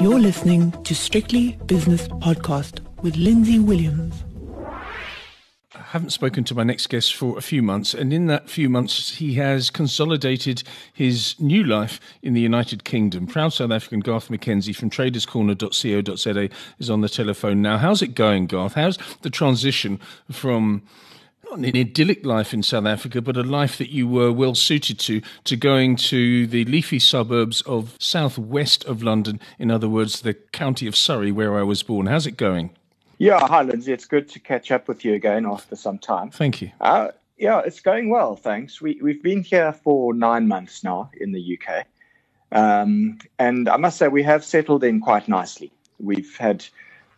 You're listening to Strictly Business Podcast with Lindsay Williams. I haven't spoken to my next guest for a few months, and in that few months, he has consolidated his new life in the United Kingdom. Proud South African Garth McKenzie from traderscorner.co.za is on the telephone now. How's it going, Garth? How's the transition from not an idyllic life in South Africa, but a life that you were well suited to, to going to the leafy suburbs of southwest of London, in other words, the county of Surrey, where I was born. How's it going? Yeah, hi, Lindsay. It's good to catch up with you again after some time. Thank you. Uh, yeah, it's going well, thanks. We, we've been here for nine months now in the UK. Um, and I must say, we have settled in quite nicely. We've had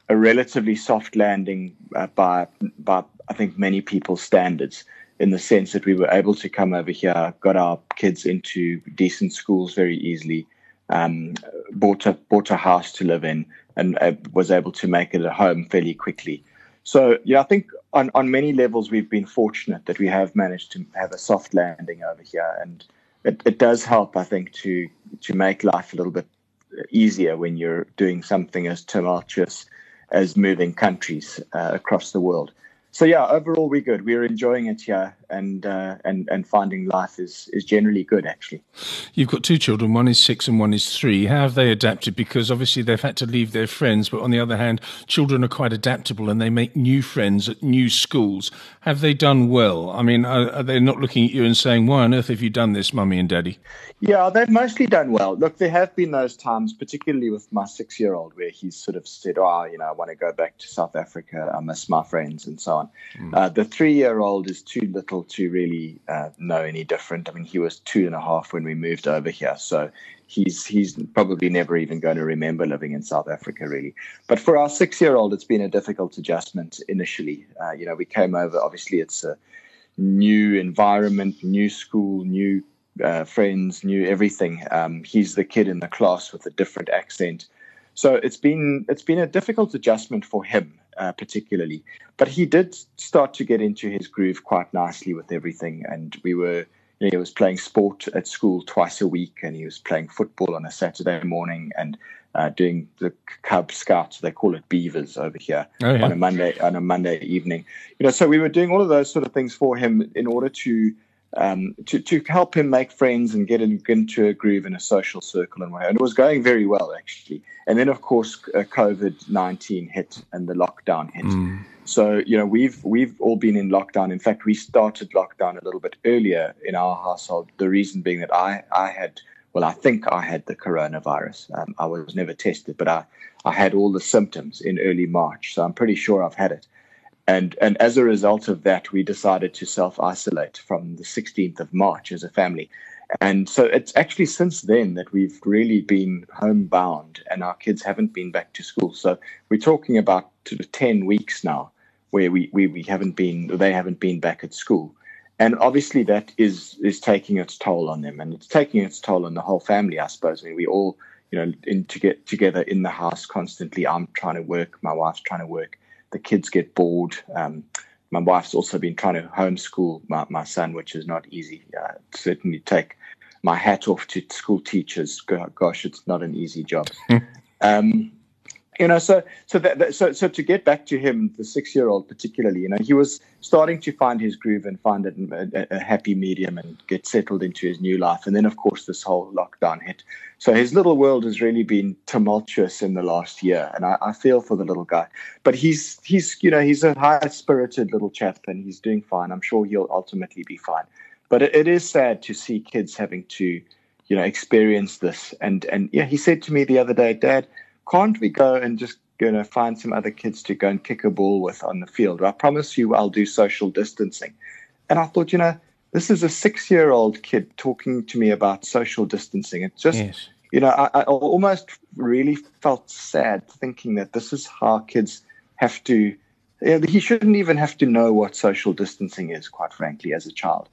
a relatively soft landing uh, by, by I think, many people's standards in the sense that we were able to come over here, got our kids into decent schools very easily, um, bought a bought a house to live in, and uh, was able to make it a home fairly quickly. So yeah, I think on on many levels we've been fortunate that we have managed to have a soft landing over here, and it, it does help, I think, to to make life a little bit easier when you're doing something as tumultuous as moving countries uh, across the world so yeah, overall we're good. We're enjoying it here, and uh, and and finding life is is generally good actually. You've got two children. One is six and one is three. How have they adapted? Because obviously they've had to leave their friends, but on the other hand, children are quite adaptable and they make new friends at new schools. Have they done well? I mean, are, are they not looking at you and saying, "Why on earth have you done this, mummy and daddy"? Yeah, they've mostly done well. Look, there have been those times, particularly with my six-year-old, where he's sort of said, "Oh, you know, I want to go back to South Africa. I miss my friends and so on." Mm. Uh, the three-year-old is too little to really uh, know any different. I mean, he was two and a half when we moved over here, so he's he's probably never even going to remember living in South Africa, really. But for our six-year-old, it's been a difficult adjustment initially. Uh, you know, we came over. Obviously, it's a new environment, new school, new uh, friends, new everything. Um, he's the kid in the class with a different accent. So it's been it's been a difficult adjustment for him uh, particularly, but he did start to get into his groove quite nicely with everything. And we were you know, he was playing sport at school twice a week, and he was playing football on a Saturday morning, and uh, doing the Cub Scouts. They call it Beavers over here oh, yeah. on a Monday on a Monday evening. You know, so we were doing all of those sort of things for him in order to um, to, to help him make friends and get in, into a groove in a social circle and way. And it was going very well, actually. And then, of course, uh, COVID 19 hit and the lockdown hit. Mm. So, you know, we've we've all been in lockdown. In fact, we started lockdown a little bit earlier in our household. The reason being that I, I had, well, I think I had the coronavirus. Um, I was never tested, but I, I had all the symptoms in early March. So I'm pretty sure I've had it. And, and as a result of that, we decided to self isolate from the 16th of March as a family. And so it's actually since then that we've really been homebound and our kids haven't been back to school. So we're talking about sort of 10 weeks now where we, we, we haven't been, they haven't been back at school. And obviously that is, is taking its toll on them and it's taking its toll on the whole family, I suppose. I mean, we all, you know, in to get together in the house constantly. I'm trying to work, my wife's trying to work the kids get bored. Um, my wife's also been trying to homeschool my, my son, which is not easy. Uh, certainly take my hat off to school teachers. Gosh, it's not an easy job. um, you know, so so that, that, so so to get back to him, the six-year-old particularly, you know, he was starting to find his groove and find a, a, happy medium and get settled into his new life. And then, of course, this whole lockdown hit. So his little world has really been tumultuous in the last year, and I, I feel for the little guy. But he's he's you know he's a high-spirited little chap, and he's doing fine. I'm sure he'll ultimately be fine. But it, it is sad to see kids having to, you know, experience this. And and yeah, he said to me the other day, Dad can't we go and just you know find some other kids to go and kick a ball with on the field? I promise you, I'll do social distancing. And I thought, you know, this is a six-year-old kid talking to me about social distancing. It just, yes. you know, I, I almost really felt sad thinking that this is how kids have to. He shouldn't even have to know what social distancing is, quite frankly, as a child.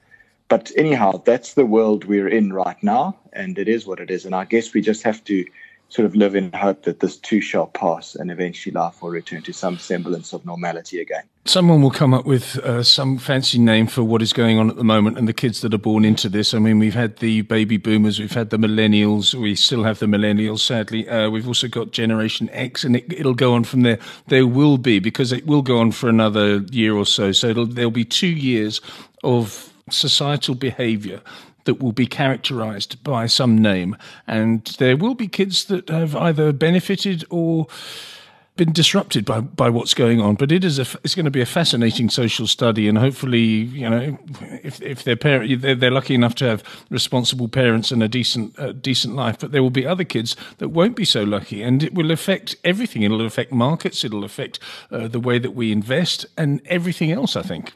But anyhow, that's the world we're in right now, and it is what it is. And I guess we just have to sort of live in hope that this too shall pass and eventually life will return to some semblance of normality again. Someone will come up with uh, some fancy name for what is going on at the moment and the kids that are born into this. I mean, we've had the baby boomers, we've had the millennials, we still have the millennials, sadly. Uh, we've also got Generation X, and it, will go on from there. There will be, because it will go on for another year or so. So there'll be two years of societal behavior that will be characterized by some name. And there will be kids that have either benefited or been disrupted by, by what's going on. But it is a, it's going to be a fascinating social study, and hopefully, you know, if if their parent they're, they're lucky enough to have responsible parents and a decent uh, decent life, but there will be other kids that won't be so lucky, and it will affect everything. It'll affect markets. It'll affect uh, the way that we invest and everything else. I think.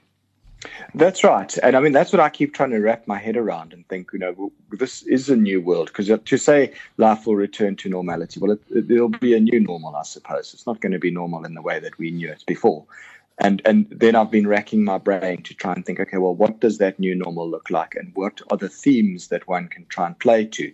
That's right. And I mean, that's what I keep trying to wrap my head around and think, you know, this is a new world. Because to say life will return to normality, well, it, will be a new normal, I suppose. It's not going to be normal in the way that we knew it before. And, and then I've been racking my brain to try and think, okay, well, what does that new normal look like? And what are the themes that one can try and play to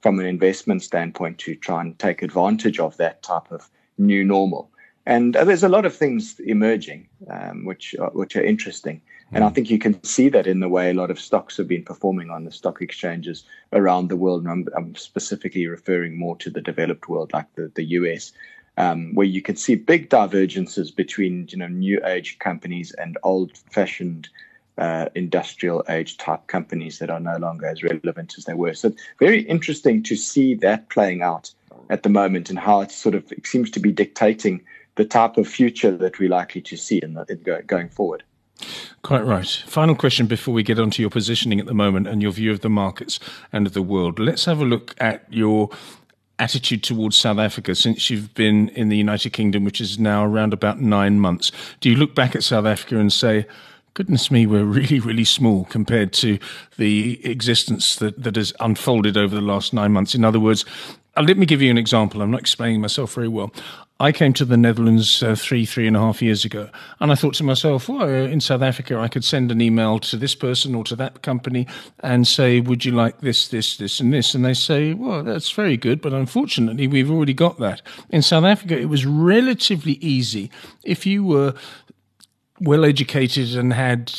from an investment standpoint to try and take advantage of that type of new normal? And uh, there's a lot of things emerging, um, which, are, which are interesting. And I think you can see that in the way a lot of stocks have been performing on the stock exchanges around the world. And I'm, I'm specifically referring more to the developed world, like the, the US, um, where you can see big divergences between you know new age companies and old fashioned uh, industrial age type companies that are no longer as relevant as they were. So very interesting to see that playing out at the moment and how it sort of it seems to be dictating the type of future that we're likely to see in, the, in go, going forward. Quite right. Final question before we get onto your positioning at the moment and your view of the markets and of the world. Let's have a look at your attitude towards South Africa since you've been in the United Kingdom, which is now around about nine months. Do you look back at South Africa and say, goodness me, we're really, really small compared to the existence that, that has unfolded over the last nine months? In other words, let me give you an example. I'm not explaining myself very well. I came to the Netherlands uh, three, three and a half years ago, and I thought to myself, well, uh, in South Africa, I could send an email to this person or to that company and say, would you like this, this, this, and this? And they say, well, that's very good, but unfortunately, we've already got that. In South Africa, it was relatively easy. If you were well educated and had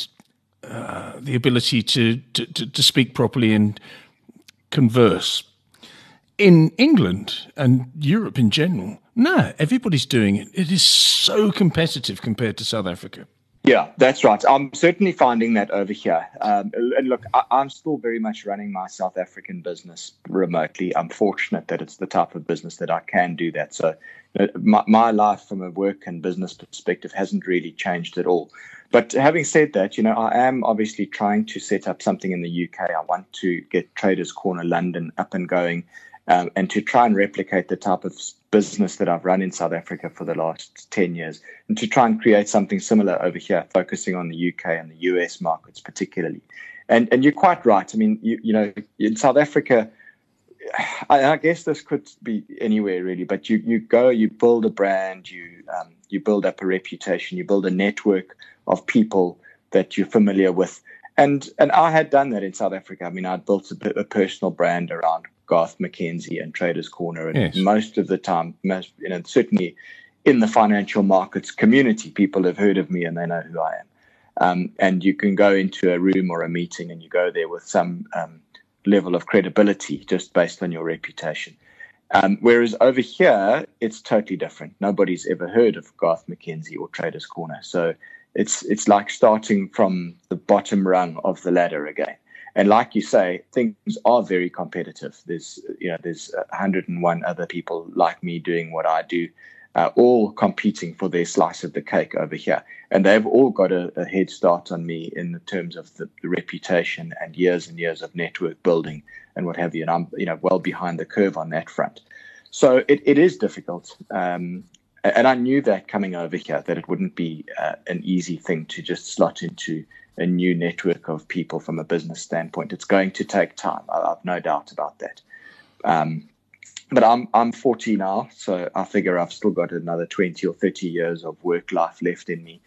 uh, the ability to, to, to speak properly and converse, in England and Europe in general, no, everybody's doing it. It is so competitive compared to South Africa. Yeah, that's right. I'm certainly finding that over here. Um, and look, I, am still very much running my South African business remotely. I'm fortunate that it's the type of business that I can do that. So, know, my, my life from a work and business perspective hasn't really changed at all. But having said that, you know, I am obviously trying to set up something in the UK. I want to get Traders Corner London up and going um, and to try and replicate the type of business that I've run in South Africa for the last 10 years, and to try and create something similar over here, focusing on the UK and the US markets particularly. And, and you're quite right. I mean, you, you know, in South Africa, I, I, guess this could be anywhere really, but you, you go, you build a brand, you, um, you build up a reputation, you build a network of people that you're familiar with. And, and I had done that in South Africa. I mean, I'd built a, a personal brand around Garth McKenzie and Traders Corner. And yes. most of the time, most, you know, certainly in the financial markets community, people have heard of me and they know who I am. Um, and you can go into a room or a meeting and you go there with some um, level of credibility just based on your reputation. Um, whereas over here, it's totally different. Nobody's ever heard of Garth McKenzie or Traders Corner. So it's it's like starting from the bottom rung of the ladder again. And like you say, things are very competitive. There's you know there's 101 other people like me doing what I do, uh, all competing for their slice of the cake over here, and they've all got a, a head start on me in terms of the, the, reputation and years and years of network building and what have you. And I'm you know well behind the curve on that front. So it, it is difficult. Um, and I knew that coming over here that it wouldn't be uh, an easy thing to just slot into a new network of people from a business standpoint. It's going to take time. I, have no doubt about that. Um, but I'm I'm 40 now, so I figure I've still got another 20 or 30 years of work life left in me,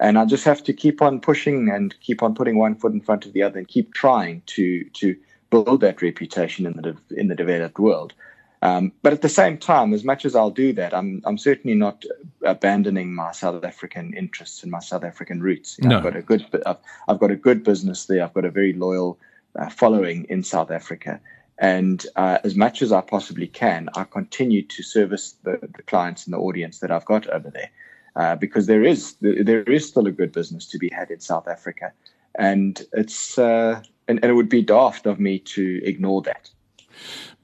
and I just have to keep on pushing and keep on putting one foot in front of the other and keep trying to to build that reputation in the in the developed world. Um, but at the same time, as much as I'll do that, I'm I'm certainly not abandoning my South African interests and my South African roots. You know, no. I've got a good I've, I've, got a good business there. I've got a very loyal uh, following in South Africa, and uh, as much as I possibly can, I continue to service the, the clients and the audience that I've got over there, uh, because there is there is still a good business to be had in South Africa, and it's uh, and, and it would be daft of me to ignore that.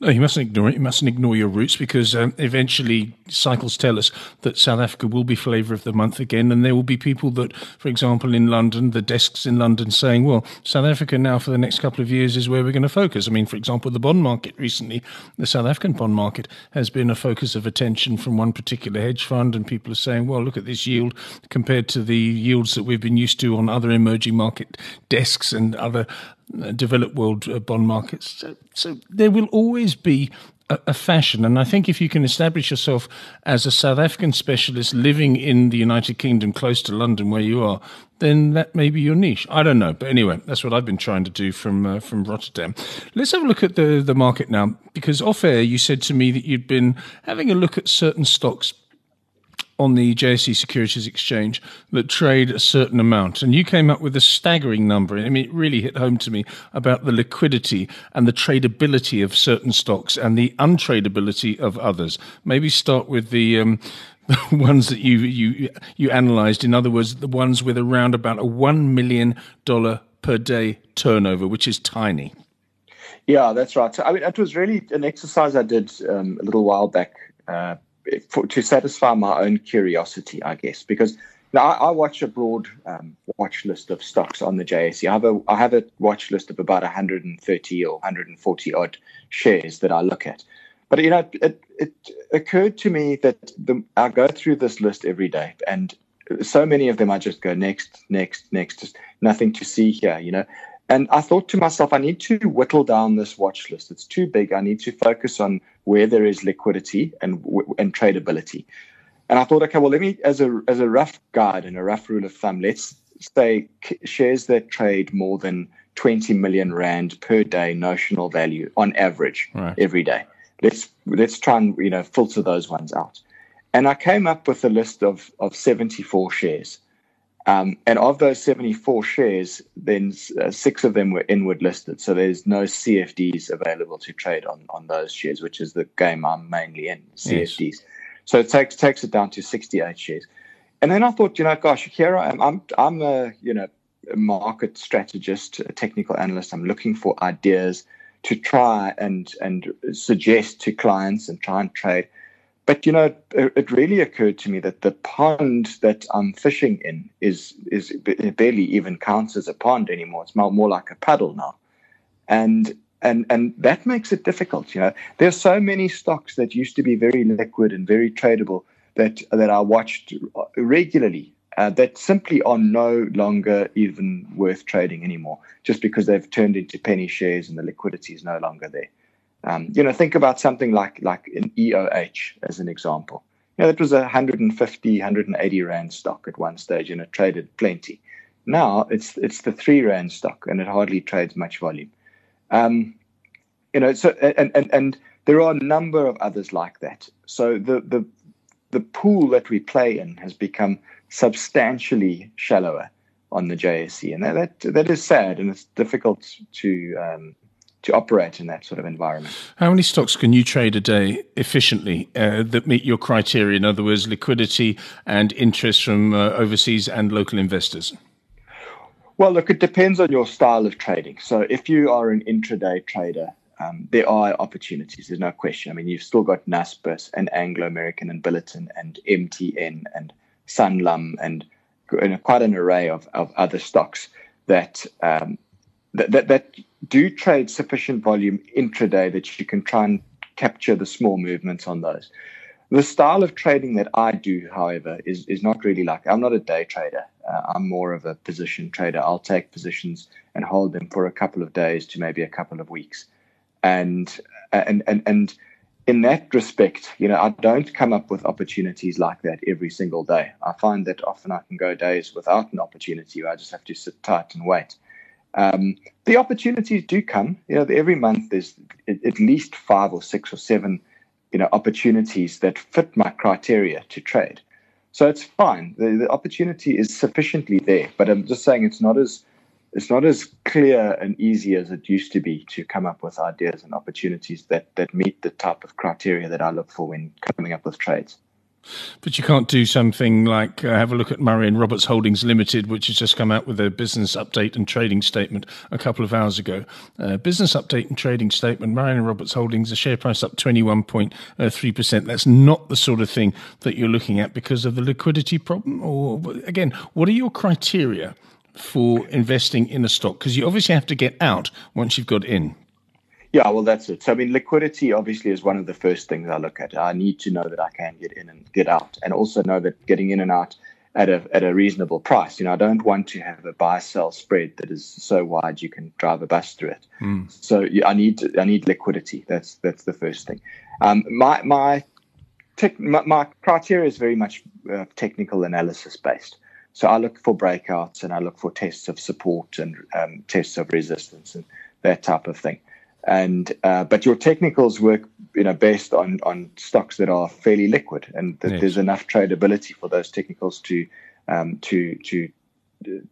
No, you mustn't ignore it. You mustn't ignore your roots because um, eventually cycles tell us that South Africa will be flavour of the month again. And there will be people that, for example, in London, the desks in London saying, well, South Africa now for the next couple of years is where we're going to focus. I mean, for example, the bond market recently, the South African bond market has been a focus of attention from one particular hedge fund. And people are saying, well, look at this yield compared to the yields that we've been used to on other emerging market desks and other developed world uh, bond markets. So, so there will always be a, a, fashion. And I think if you can establish yourself as a South African specialist living in the United Kingdom, close to London where you are, then that may be your niche. I don't know. But anyway, that's what I've been trying to do from uh, from Rotterdam. Let's have a look at the, the market now, because off air you said to me that you'd been having a look at certain stocks on the JSE Securities Exchange that trade a certain amount. And you came up with a staggering number. I mean, it really hit home to me about the liquidity and the tradability of certain stocks and the untradability of others. Maybe start with the. Um, the ones that you you you analysed, in other words, the ones with around about a one million dollar per day turnover, which is tiny. Yeah, that's right. So, I mean, it was really an exercise I did um, a little while back. Uh, for, to satisfy my own curiosity, I guess, because now I, I watch a broad um, watch list of stocks on the JSE. I have a I have a watch list of about 130 or 140 odd shares that I look at. But you know, it, it occurred to me that the, I go through this list every day, and so many of them I just go next, next, next. Just nothing to see here, you know. And I thought to myself, I need to whittle down this watch list. It's too big. I need to focus on where there is liquidity and and tradability. And I thought, okay, well, let me as a as a rough guide and a rough rule of thumb, let's say shares that trade more than 20 million rand per day notional value on average right. every day. Let's let's try and you know filter those ones out. And I came up with a list of of 74 shares. Um, and of those 74 shares, then uh, six of them were inward listed. So there's no CFDs available to trade on, on those shares, which is the game I'm mainly in, CFDs. Yes. So it takes takes it down to 68 shares. And then I thought, you know, gosh, here I am. I'm, I'm a, you know, a market strategist, a technical analyst. I'm looking for ideas to try and, and suggest to clients and try and trade – but you know, it, it, really occurred to me that the pond that I'm fishing in is is barely even counts as a pond anymore. It's more, more like a puddle now, and and and that makes it difficult. You know, there's so many stocks that used to be very liquid and very tradable that that I watched regularly uh, that simply are no longer even worth trading anymore, just because they've turned into penny shares and the liquidity is no longer there. Um, you know, think about something like like an EOH as an example. You know, it was a 150, 180 rand stock at one stage, and it traded plenty. Now it's it's the three rand stock, and it hardly trades much volume. Um, you know, so and and and there are a number of others like that. So the the the pool that we play in has become substantially shallower on the JSE, and that that, that is sad, and it's difficult to um, to operate in that sort of environment. How many stocks can you trade a day efficiently uh, that meet your criteria? In other words, liquidity and interest from uh, overseas and local investors? Well, look, it depends on your style of trading. So if you are an intraday trader, um, there are opportunities. There's no question. I mean, you've still got Naspers and Anglo American and Billiton and MTN and Sanlam and, and quite an array of, of other stocks that um, that, that, that do trade sufficient volume intraday that you can try and capture the small movements on those. The style of trading that I do, however, is, is not really like I'm not a day trader. Uh, I'm more of a position trader. I'll take positions and hold them for a couple of days to maybe a couple of weeks. And and and and in that respect, you know, I don't come up with opportunities like that every single day. I find that often I can go days without an opportunity. I just have to sit tight and wait. Um, the opportunities do come. You know, every month there's at least five or six or seven you know opportunities that fit my criteria to trade. So it's fine. The, the opportunity is sufficiently there, but I'm just saying it's not as it's not as clear and easy as it used to be to come up with ideas and opportunities that that meet the type of criteria that I look for when coming up with trades. But you can't do something like uh, have a look at Murray and Roberts Holdings Limited, which has just come out with their business update and trading statement a couple of hours ago. Uh, business update and trading statement, Murray and Roberts Holdings, the share price up 21.3%. That's not the sort of thing that you're looking at because of the liquidity problem. Or, again, what are your criteria for investing in a stock? Because you obviously have to get out once you've got in. Yeah, well, that's it. So, I mean, liquidity obviously is one of the first things I look at. I need to know that I can get in and get out, and also know that getting in and out at a at a reasonable price. You know, I don't want to have a buy sell spread that is so wide you can drive a bus through it. Mm. So, yeah, I need I need liquidity. That's that's the first thing. Um, my my, tech, my, my criteria is very much uh, technical analysis based. So I look for breakouts and I look for tests of support and um, tests of resistance and that type of thing and uh, but your technicals work you know based on on stocks that are fairly liquid and that yes. there's enough tradability for those technicals to um, to to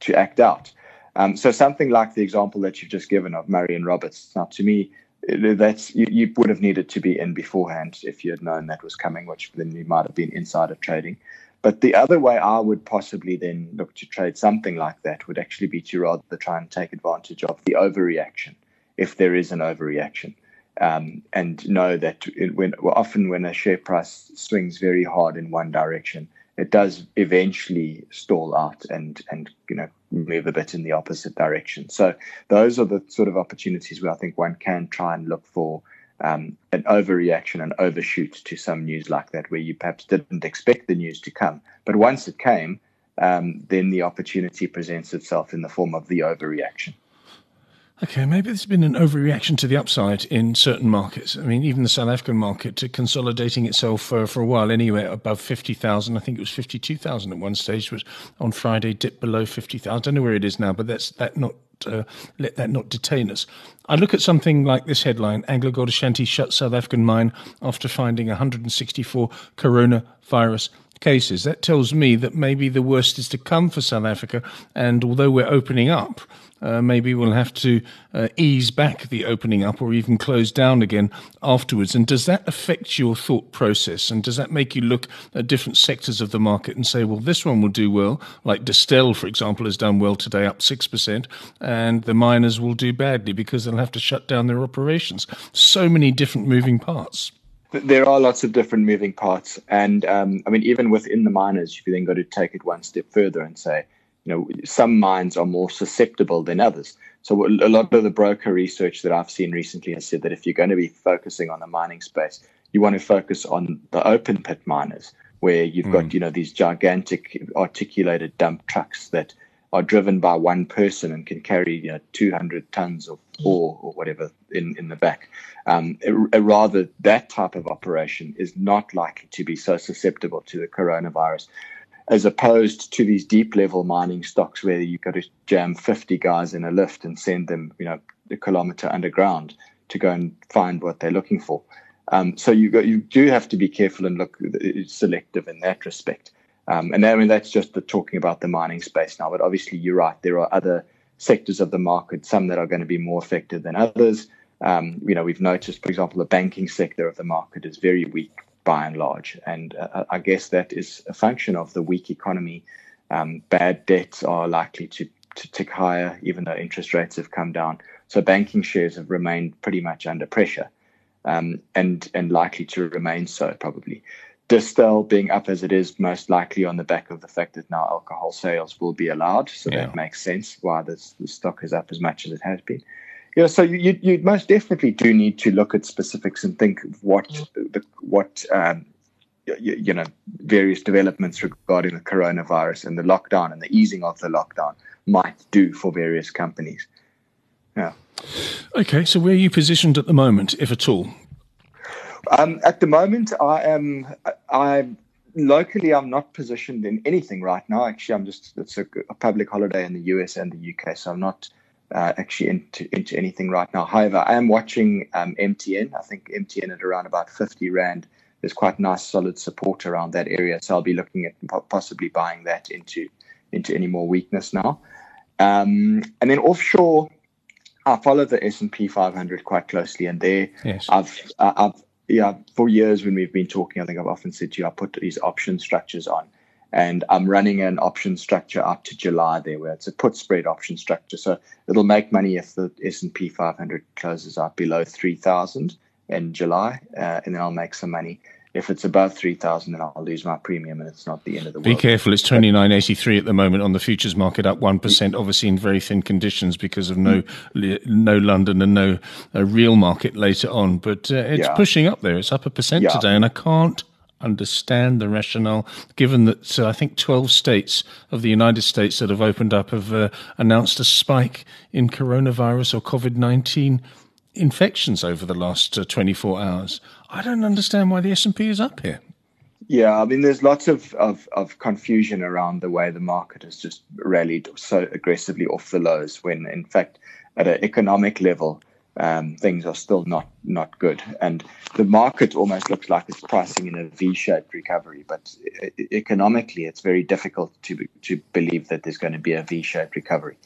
to act out. Um, so something like the example that you've just given of Murray and Roberts now to me that's you, you would have needed to be in beforehand if you had known that was coming which then you might have been insider trading. But the other way I would possibly then look to trade something like that would actually be to rather try and take advantage of the overreaction if there is an overreaction. Um, and know that it, when often when a share price swings very hard in one direction, it does eventually stall out and and you know move a bit in the opposite direction. So those are the sort of opportunities where I think one can try and look for um, an overreaction and overshoot to some news like that, where you perhaps didn't expect the news to come, but once it came, um, then the opportunity presents itself in the form of the overreaction. Okay, maybe there's been an overreaction to the upside in certain markets. I mean, even the South African market consolidating itself for, for a while anyway, above 50,000. I think it was 52,000 at one stage, was on Friday dipped below 50,000. I don't know where it is now, but that's that not uh, let that not detain us. I look at something like this headline Anglo Gold Ashanti shuts South African mine after finding 164 coronavirus cases. That tells me that maybe the worst is to come for South Africa. And although we're opening up, uh, maybe we'll have to uh, ease back the opening up or even close down again afterwards. And does that affect your thought process? And does that make you look at different sectors of the market and say, well, this one will do well, like Distell, for example, has done well today, up 6%, and the miners will do badly because they'll have to shut down their operations? So many different moving parts. There are lots of different moving parts. And um, I mean, even within the miners, you then got to take it one step further and say, you know, some mines are more susceptible than others. So a lot of the broker research that I've seen recently has said that if you're going to be focusing on the mining space, you want to focus on the open pit miners, where you've mm. got hmm. you know these gigantic articulated dump trucks that are driven by one person and can carry you know 200 tons of ore or whatever in in the back. Um, rather, that type of operation is not likely to be so susceptible to the coronavirus as opposed to these deep level mining stocks where you've got to jam 50 guys in a lift and send them, you know, a kilometer underground to go and find what they're looking for. Um, so you you do have to be careful and look selective in that respect. Um, and I mean that's just the talking about the mining space now. But obviously, you're right. There are other sectors of the market, some that are going to be more affected than others. Um, you know, we've noticed, for example, the banking sector of the market is very weak by and large. And uh, I guess that is a function of the weak economy. Um, bad debts are likely to, to tick higher, even though interest rates have come down. So banking shares have remained pretty much under pressure um, and, and likely to remain so, probably. Distell being up as it is, most likely on the back of the fact that now alcohol sales will be allowed. So yeah. that makes sense why this, the stock is up as much as it has been. Yeah, so you, you most definitely do need to look at specifics and think what the, what um, you, you, know various developments regarding the coronavirus and the lockdown and the easing of the lockdown might do for various companies. Yeah. Okay, so where are you positioned at the moment, if at all? Um, at the moment, I am. I locally, I'm not positioned in anything right now. Actually, I'm just. It's a, a public holiday in the US and the UK, so I'm not uh, actually into into anything right now. However, I am watching um, MTN. I think MTN at around about 50 rand. There's quite nice solid support around that area, so I'll be looking at possibly buying that into into any more weakness now. Um, and then offshore, I follow the S and P 500 quite closely, and there yes. I've uh, I've yeah for years when we've been talking, I think I've often said to you, I put these option structures on and I'm running an option structure up to July there, where it's a put spread option structure. So it'll make money if the S&P 500 closes out below 3,000 in July, uh, and then I'll make some money. If it's above 3,000, then I'll lose my premium, and it's not the end of the Be world. Be careful. It's 29.83 at the moment on the futures market, up 1%, obviously in very thin conditions because of no no London and no uh, real market later on. But uh, it's yeah. pushing up there. It's up a percent yeah. today, and I can't understand the rationale, given that I think 12 states of the United States that have opened up have uh, announced a spike in coronavirus or COVID 19 infections over the last uh, 24 hours. I don't understand why the S&P is up here. Yeah, I mean, there's lots of, of, of, confusion around the way the market has just rallied so aggressively off the lows when, in fact, at an economic level, um, things are still not not good. And the market almost looks like it's pricing in a V-shaped recovery, but economically, it's very difficult to to believe that there's going to be a V-shaped recovery.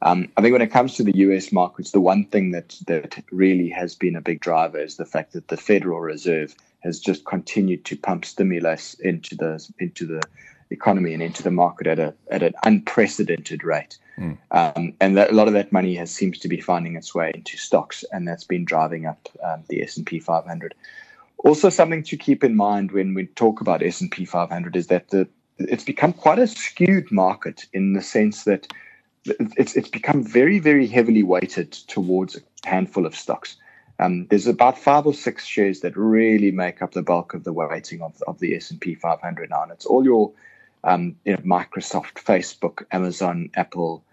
Um, I think when it comes to the U.S. markets, the one thing that that really has been a big driver is the fact that the Federal Reserve has just continued to pump stimulus into the into the economy and into the market at a at an unprecedented rate. Mm. Um, and that, a lot of that money has seems to be finding its way into stocks, and that's been driving up um, the S and P 500. Also, something to keep in mind when we talk about S and P 500 is that the it's become quite a skewed market in the sense that it's it's become very very heavily weighted towards a handful of stocks. Um, there's about five or six shares that really make up the bulk of the weighting of, of the S and P 500 now, and it's all your um, you know, Microsoft, Facebook, Amazon, Apple,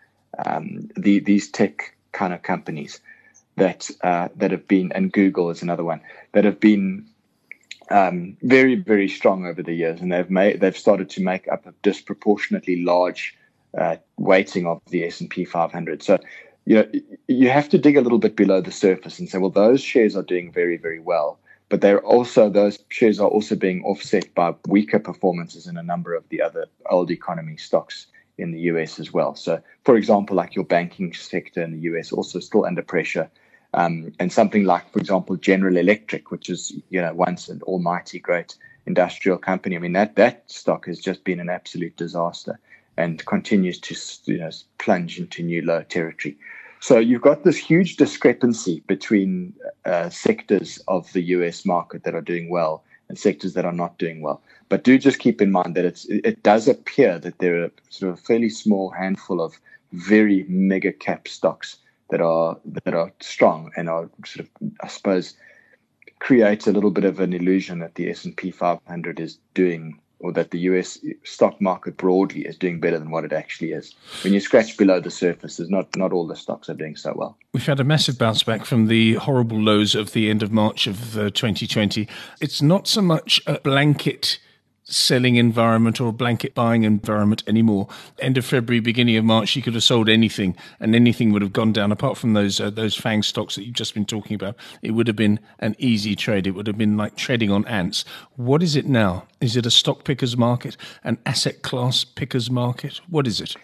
um, the, these tech kind of companies that uh, that have been, and Google is another one that have been um, very, very strong over the years, and they've made they've started to make up a disproportionately large uh, weighting of the S and P 500. So you know, you have to dig a little bit below the surface and say, well, those shares are doing very, very well but they're also those shares are also being offset by weaker performances in a number of the other old economy stocks in the US as well. So, for example, like your banking sector in the US also still under pressure. Um, and something like, for example, General Electric, which is you know once an almighty great industrial company. I mean that that stock has just been an absolute disaster and continues to you know plunge into new low territory. So you've got this huge discrepancy between uh, sectors of the US market that are doing well and sectors that are not doing well. But do just keep in mind that it's it does appear that there are sort of a fairly small handful of very mega cap stocks that are that are strong and are sort of I suppose creates a little bit of an illusion that the S and P 500 is doing or that the US stock market broadly is doing better than what it actually is. When you scratch below the surface, there's not, not all the stocks are doing so well. We've had a massive bounce back from the horrible lows of the end of March of uh, 2020. It's not so much a blanket selling environment or a blanket buying environment anymore. End of February, beginning of March, you could have sold anything, and anything would have gone down. Apart from those uh, those Fang stocks that you've just been talking about, it would have been an easy trade. It would have been like treading on ants. What is it now? Is it a stock pickers market, an asset class pickers market? What is it?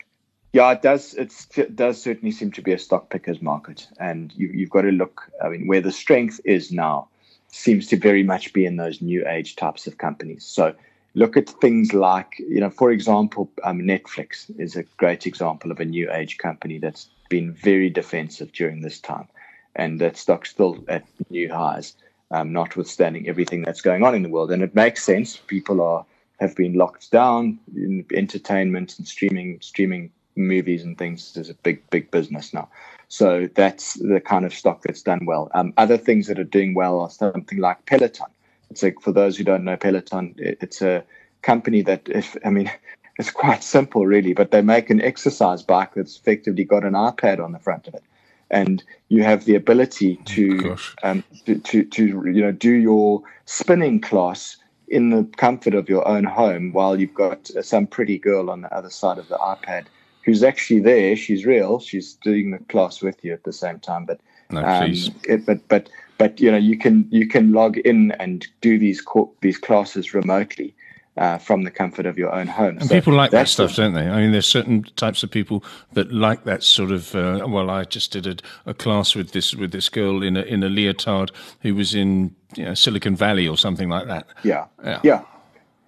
Yeah, it does. it does certainly seem to be a stock pickers market, and you, you've got to look. I mean, where the strength is now seems to very much be in those new age types of companies. So look at things like, you know, for example, um, Netflix is a great example of a new age company that's been very defensive during this time, and that stock's still at new highs, um, notwithstanding everything that's going on in the world. And it makes sense. People are have been locked down. In entertainment and streaming streaming movies and things is a big big business now. So that's the kind of stock that's done well. Um, other things that are doing well are something like Peloton it's like for those who don't know Peloton, it's a company that, if I mean, it's quite simple really, but they make an exercise bike that's effectively got an iPad on the front of it, and you have the ability oh, to um, to, to, to you know do your spinning class in the comfort of your own home while you've got some pretty girl on the other side of the iPad who's actually there. She's real. She's doing the class with you at the same time. But no, um, it, but but but you know you can you can log in and do these co- these classes remotely uh, from the comfort of your own home. And so people like that stuff, don't they? I mean, there's certain types of people that like that sort of. Uh, well, I just did a, a, class with this with this girl in a in a leotard who was in you know, Silicon Valley or something like that. Yeah, yeah. yeah.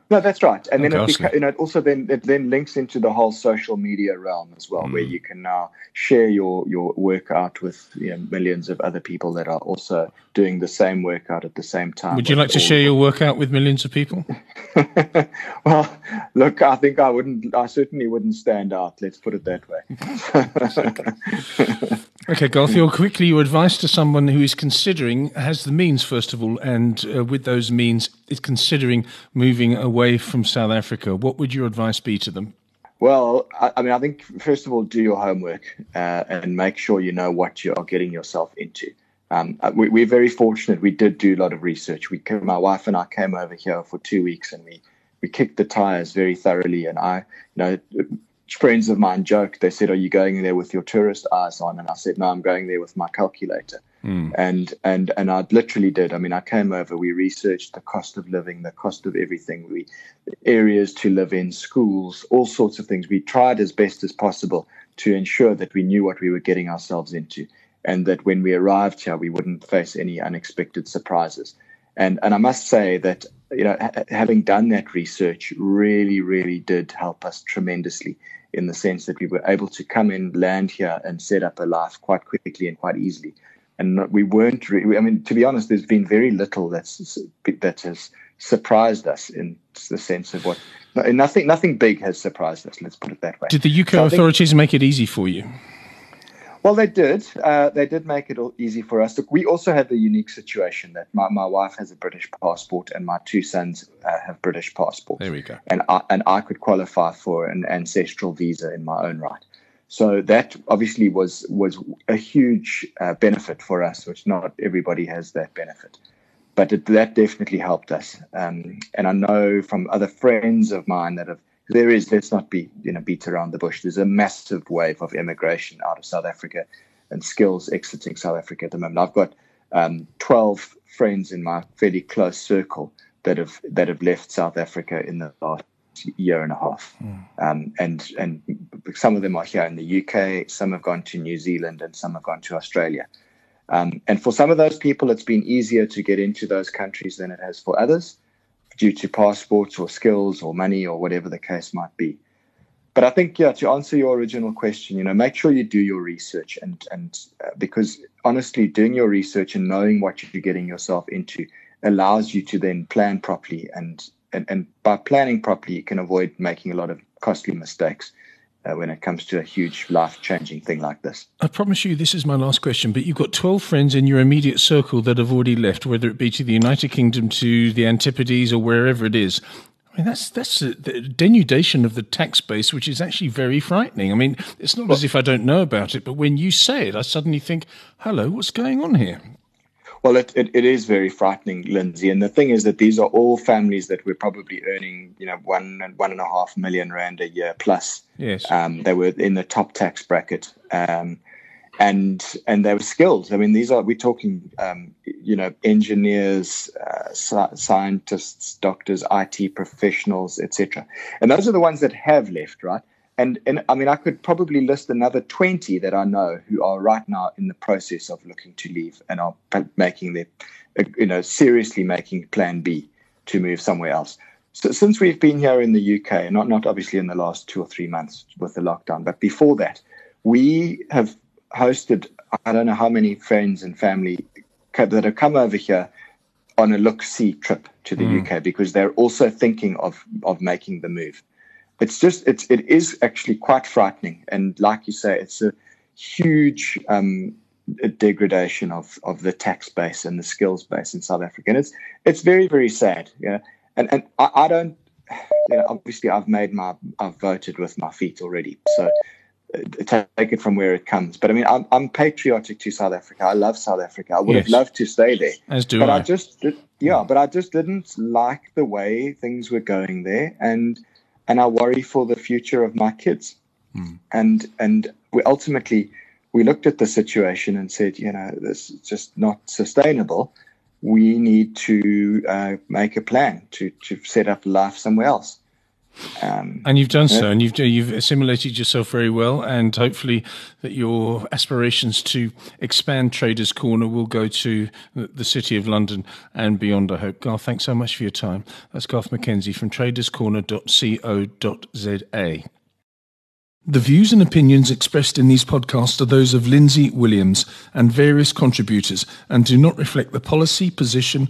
No, that's right, and then it, beca- you know, it also then it then links into the whole social media realm as well, mm. where you can now share your your workout with you know, millions of other people that are also doing the same workout at the same time. Would you like to share your workout with millions of people? well, look, I think I wouldn't. I certainly wouldn't stand out. Let's put it that way. okay, Garth, your quickly your advice to someone who is considering has the means first of all, and uh, with those means is considering moving away from South Africa. What would your advice be to them? Well, I, I mean, I think first of all, do your homework uh, and make sure you know what you are getting yourself into. Um, uh, we, are very fortunate. We did do a lot of research. We, my wife and I came over here for two weeks, and we we kicked the tires very thoroughly. And I, you know, friends of mine joked. They said, "Are you going there with your tourist eyes on?" And I said, "No, I'm going there with my calculator." Mm. And and and I literally did. I mean, I came over. We researched the cost of living, the cost of everything. We areas to live in, schools, all sorts of things. We tried as best as possible to ensure that we knew what we were getting ourselves into and that when we arrived here, we wouldn't face any unexpected surprises. And and I must say that you know ha- having done that research really really did help us tremendously in the sense that we were able to come in, land here, and set up a life quite quickly and quite easily. And we weren't. Re- I mean, to be honest, there's been very little that's that has surprised us in the sense of what nothing nothing big has surprised us. Let's put it that way. Did the UK so authorities think, make it easy for you? Well, they did. Uh, they did make it all easy for us. Look, we also had the unique situation that my, my wife has a British passport and my two sons uh, have British passports. There we go. And I, and I could qualify for an ancestral visa in my own right. So that obviously was was a huge uh, benefit for us, which not everybody has that benefit. But it, that definitely helped us. Um, and I know from other friends of mine that have there is, let's not be, you know, beat around the bush. There's a massive wave of immigration out of South Africa and skills exiting South Africa at the moment. I've got um, 12 friends in my fairly close circle that have that have left South Africa in the last year and a half, mm. um, and and some of them are here in the UK, some have gone to New Zealand, and some have gone to Australia. Um, and for some of those people, it's been easier to get into those countries than it has for others due to passports or skills or money or whatever the case might be. But I think, yeah, to answer your original question, you know, make sure you do your research and and uh, because honestly, doing your research and knowing what you're getting yourself into allows you to then plan properly and and, and by planning properly, you can avoid making a lot of costly mistakes uh, when it comes to a huge life changing thing like this. I promise you, this is my last question, but you've got 12 friends in your immediate circle that have already left, whether it be to the United Kingdom, to the Antipodes, or wherever it is. I mean, that's that's a, the denudation of the tax base, which is actually very frightening. I mean, it's not well, as if I don't know about it, but when you say it, I suddenly think, "Hello, what's going on here?" Well, it, it, it is very frightening, Lindsay. And the thing is that these are all families that were probably earning, you know, one and one and a half million rand a year plus. Yes. Um, they were in the top tax bracket. Um, and and they were skilled. I mean, these are we're talking, um, you know, engineers, uh, scientists, doctors, IT professionals, etc. And those are the ones that have left, right? And and I mean I could probably list another 20 that I know who are right now in the process of looking to leave and are making their you know seriously making plan B to move somewhere else. So since we've been here in the UK, not not obviously in the last 2 or 3 months with the lockdown, but before that, we have hosted I don't know how many friends and family that have come over here on a look see trip to the mm. UK because they're also thinking of of making the move it's just it's it is actually quite frightening. And like you say it's a huge um, degradation of of the tax base and the skills base in South Africa. And it's it's very very sad yeah and and I, I don't you know obviously I've made my I've voted with my feet already. So uh, take it from where it comes. But I mean I'm, I'm patriotic to South Africa. I love South Africa. I would yes. have loved to stay there. As do but I, I. just yeah but I just didn't like the way things were going there. And and I worry for the future of my kids. Mm. And and we ultimately we looked at the situation and said, you know, this is just not sustainable. We need to uh, make a plan to to set up life somewhere else. Um, and you've done so, and you've you've assimilated yourself very well, and hopefully that your aspirations to expand Traders Corner will go to the city of London and beyond. I hope. Garth, thanks so much for your time. That's Garth McKenzie from TradersCorner.co.za. The views and opinions expressed in these podcasts are those of Lindsay Williams and various contributors and do not reflect the policy, position,